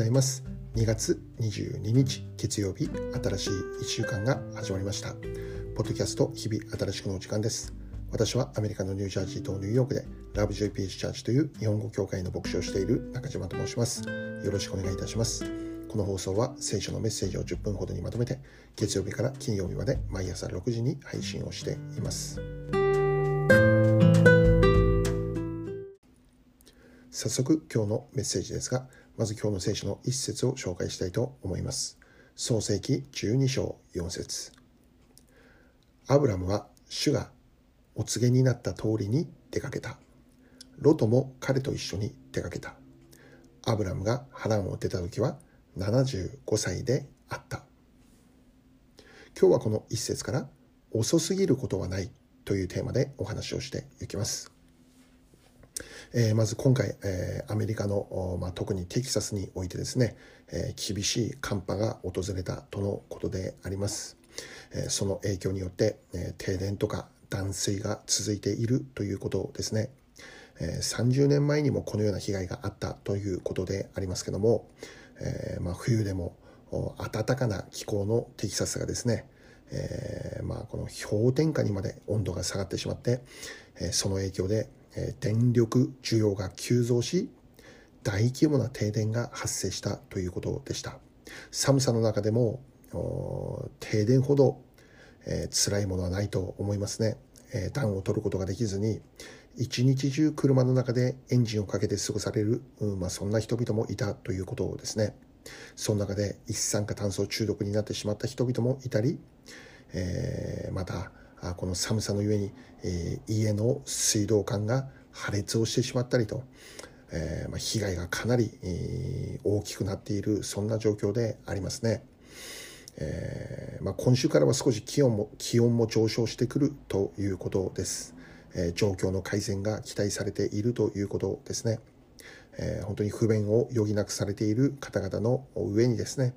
ございます。2月22日月曜日新しい1週間が始まりました。ポッドキャスト日々新しくの時間です。私はアメリカのニュージャージーとニューヨークでラブジョイピーチチャーチという日本語協会の牧師をしている中島と申します。よろしくお願いいたします。この放送は聖書のメッセージを10分ほどにまとめて月曜日から金曜日まで毎朝6時に配信をしています。早速今日のメッセージですがまず今日の聖書の一節を紹介したいと思います。創世記12章4節アブラムは主がお告げになった通りに出かけた。ロトも彼と一緒に出かけた。アブラムが波乱を出た時は75歳であった。今日はこの一節から遅すぎることはないというテーマでお話をしていきます。えー、まず今回、えー、アメリカの、まあ、特にテキサスにおいてですね、えー、厳しい寒波が訪れたとのことであります。えその影響によって、え停電とか断水が続いているということですね。え30年前にもこのような被害があったということでありますけども、えまあ、冬でも暖かな気候のテキサスがですね、えー、まあこの氷点下にまで温度が下がってしまって、えー、その影響で電力需要が急増し大規模な停電が発生したということでした。寒さの中でも停電ほど、えー、辛いものはないと思いますね、えー、暖を取ることができずに一日中車の中でエンジンをかけて過ごされる、うんまあ、そんな人々もいたということですね。その中で一酸化炭素中毒になってしまった人々もいたり、えー、またこの寒さのゆえに、えー、家の水道管が破裂をしてしまったりと、えーまあ、被害がかなり、えー、大きくなっているそんな状況でありますね。えまあ、今週からは少し気温も気温も上昇してくるということです、え、状況の改善が期待されているということですね、え、本当に不便を余儀なくされている方々の上にですね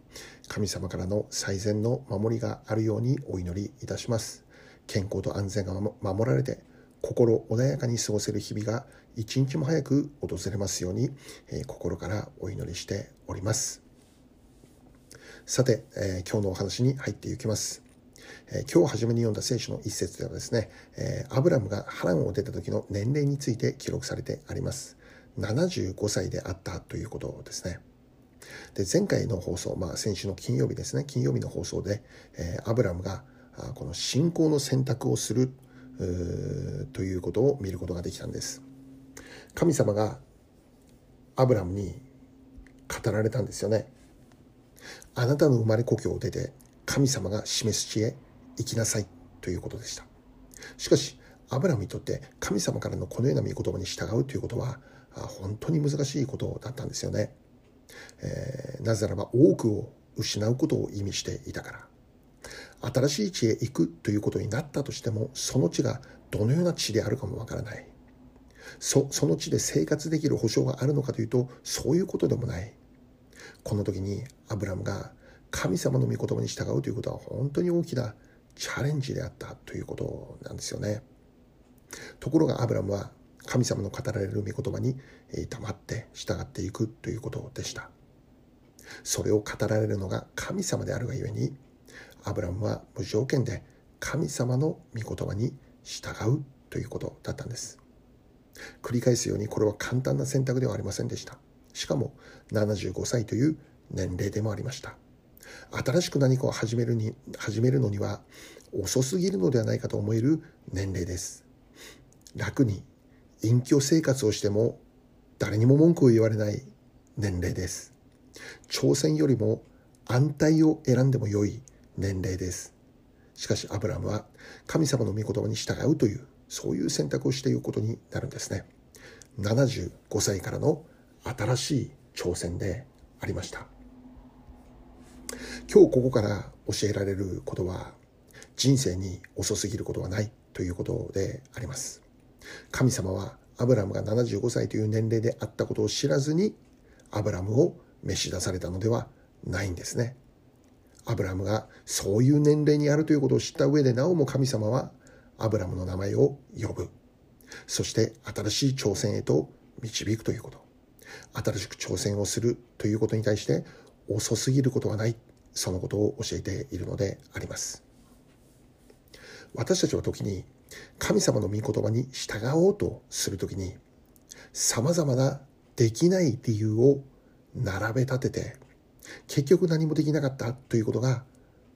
神様からの最善の守りがあるようにお祈りいたします。健康と安全が守られて心穏やかに過ごせる日々が一日も早く訪れますように、えー、心からお祈りしておりますさて、えー、今日のお話に入っていきますえ今日初めに読んだ聖書の一節ではですね、えアブラムが波乱を出た時の年齢について記録されてあります。75歳であったということですね。で前回の放送、まあ、先週の金曜日ですね、金曜日の放送で、えアブラムがこの信仰の選択をするということを見ることができたんです。神様がアブラムに語られたんですよね。あなたの生まれ故郷を出て神様が示す地へ行きなさいということでした。しかしアブラムにとって神様からのこのような御言葉に従うということは本当に難しいことだったんですよね、えー、なぜならば多くを失うことを意味していたから。新しい地へ行くということになったとしてもその地がどのような地であるかもわからない。そその地で生活できる保証があるのかというとそういうことでもない。この時にアブラムが神様の御言葉に従うということは本当に大きなチャレンジであったということなんですよね。ところがアブラムは神様の語られる御言葉に黙って従っていくということでした。それを語られるのが神様であるがゆえにアブラムは無条件で神様の御言葉に従うということだったんです。繰り返すようにこれは簡単な選択ではありませんでした。しかも75歳という年齢でもありました。新しく何かを始めるに始めるのには遅すぎるのではないかと思える年齢です。楽に隠居生活をしても誰にも文句を言われない年齢です。挑戦よりも安泰を選んでも良い年齢です。しかしアブラムは神様の御言葉に従うというそういう選択をしていくことになるんですね。75歳からの新しい挑戦でありました。今日ここから教えられることは人生に遅すぎることはないということであります。神様はアブラムが75歳という年齢であったことを知らずにアブラムを召し出されたのではないんですね。アブラムがそういう年齢にあるということを知った上でなおも神様はアブラムの名前を呼ぶ。そして新しい挑戦へと導くということ。新しく挑戦をするということに対して遅すぎることはない、そのことを教えているのであります。私たちは時に神様の御言葉に従おうとするときに様々なできない理由を並べ立てて結局何もできなかったということが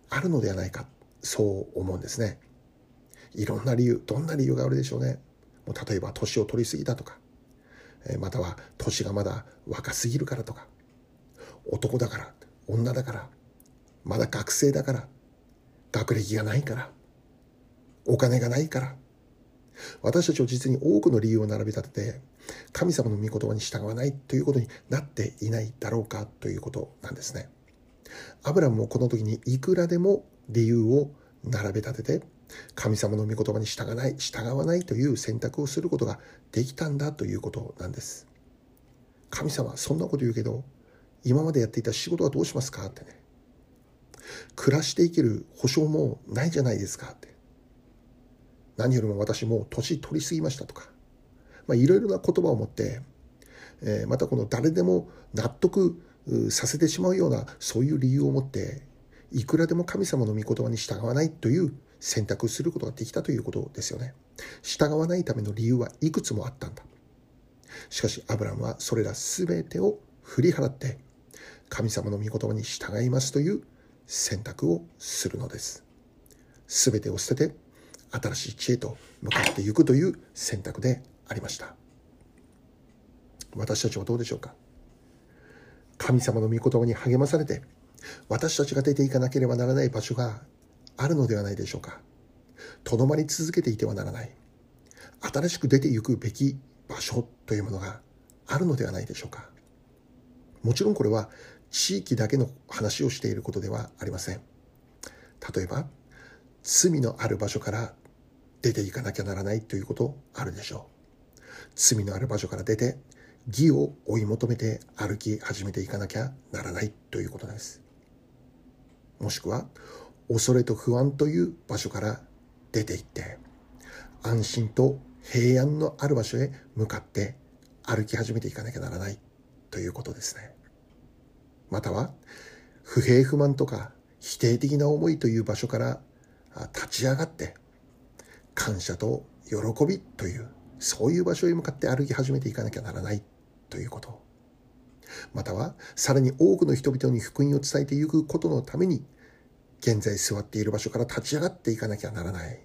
あるのではないかそう思うんですねいろんな理由どんな理由があるでしょうねもう例えば年を取りすぎたとかまたは年がまだ若すぎるからとか男だから女だからまだ学生だから学歴がないからお金がないから。私たちを実に多くの理由を並べ立てて、神様の御言葉に従わないということになっていないだろうかということなんですね。アブラムもこの時にいくらでも理由を並べ立てて、神様の御言葉に従わない、従わないという選択をすることができたんだということなんです。神様、そんなこと言うけど、今までやっていた仕事はどうしますかってね。暮らしていける保証もないじゃないですかって。何よりも私もう年取りすぎましたとか、まあ、いろいろな言葉を持って、えー、またこの誰でも納得させてしまうようなそういう理由を持っていくらでも神様の御言葉に従わないという選択することができたということですよね。従わないための理由はいくつもあったんだ。しかしアブラムはそれら全てを振り払って神様の御言葉に従いますという選択をするのです。全てを捨てて新しい知恵と向かっていくという選択でありました。私たちはどうでしょうか？神様の御言葉に励まされて私たちが出ていかなければならない場所があるのではないでしょうか？とどまり続けていてはならない。新しく出ていくべき場所というものがあるのではないでしょうか？もちろんこれは地域だけの話をしていることではありません。例えば罪のある場所から出ていかなきゃならないということあるでしょう。罪のある場所から出て義を追い求めて歩き始めていかなきゃならないということです。もしくは恐れと不安という場所から出ていって安心と平安のある場所へ向かって歩き始めていかなきゃならないということですね。または不平不満とか否定的な思いという場所から立ち上がって感謝と喜びというそういう場所へ向かって歩き始めていかなきゃならないということまたはさらに多くの人々に福音を伝えていくことのために現在座っている場所から立ち上がっていかなきゃならない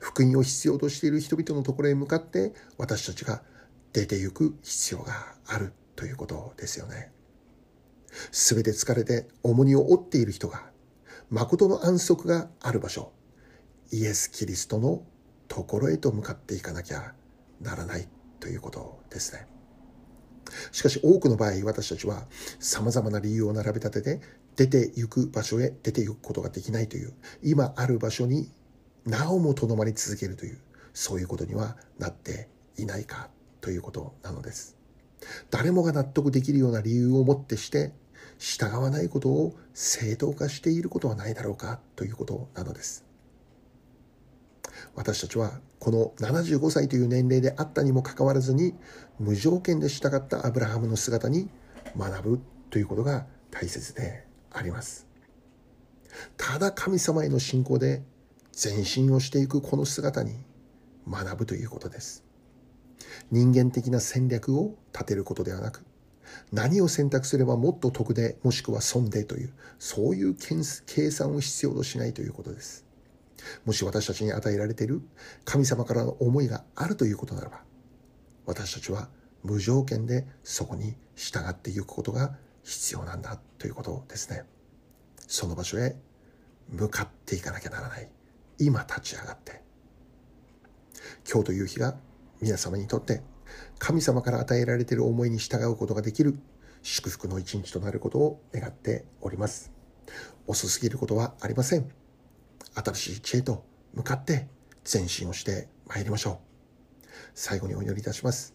福音を必要としている人々のところへ向かって私たちが出て行く必要があるということですよね。すべて疲れて重荷を負っている人が誠の安息がある場所、イエス・キリストのところへと向かっていかなきゃならないということですね。しかし多くの場合私たちは様々な理由を並べ立てて出て行く場所へ出て行くことができないという今ある場所になおもとどまり続けるというそういうことにはなっていないかということなのです。誰もが納得できるような理由をもってして従わないことを正当化していることはないだろうかということなのです。私たちはこの75歳という年齢であったにもかかわらずに無条件で従ったアブラハムの姿に学ぶということが大切であります。ただ神様への信仰で前進をしていくこの姿に学ぶということです。人間的な戦略を立てることではなく何を選択すればもっと得でもしくは損でというそういう計算を必要としないということですもし私たちに与えられている神様からの思いがあるということならば私たちは無条件でそこに従っていくことが必要なんだということですねその場所へ向かっていかなきゃならない今立ち上がって今日という日が皆様にとって神様から与えられている思いに従うことができる祝福の一日となることを願っております。遅すぎることはありません。新しい知恵と向かって前進をして参りましょう。最後にお祈りいたします。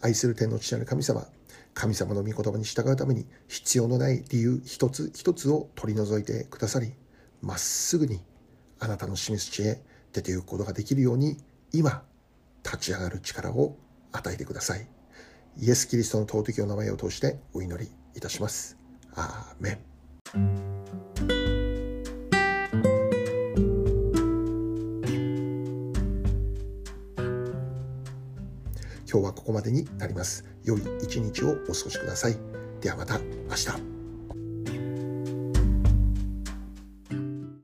愛する天の父なる神様、神様の御言葉に従うために必要のない理由一つ一つを取り除いてくださり、まっすぐにあなたの示す知恵出ていくことができるように今立ち上がる力を与えてください。イエス・キリストの尊きお名前を通してお祈りいたします。アーメン。今日はここまでになります。良い一日をお過ごしください。ではまた明日。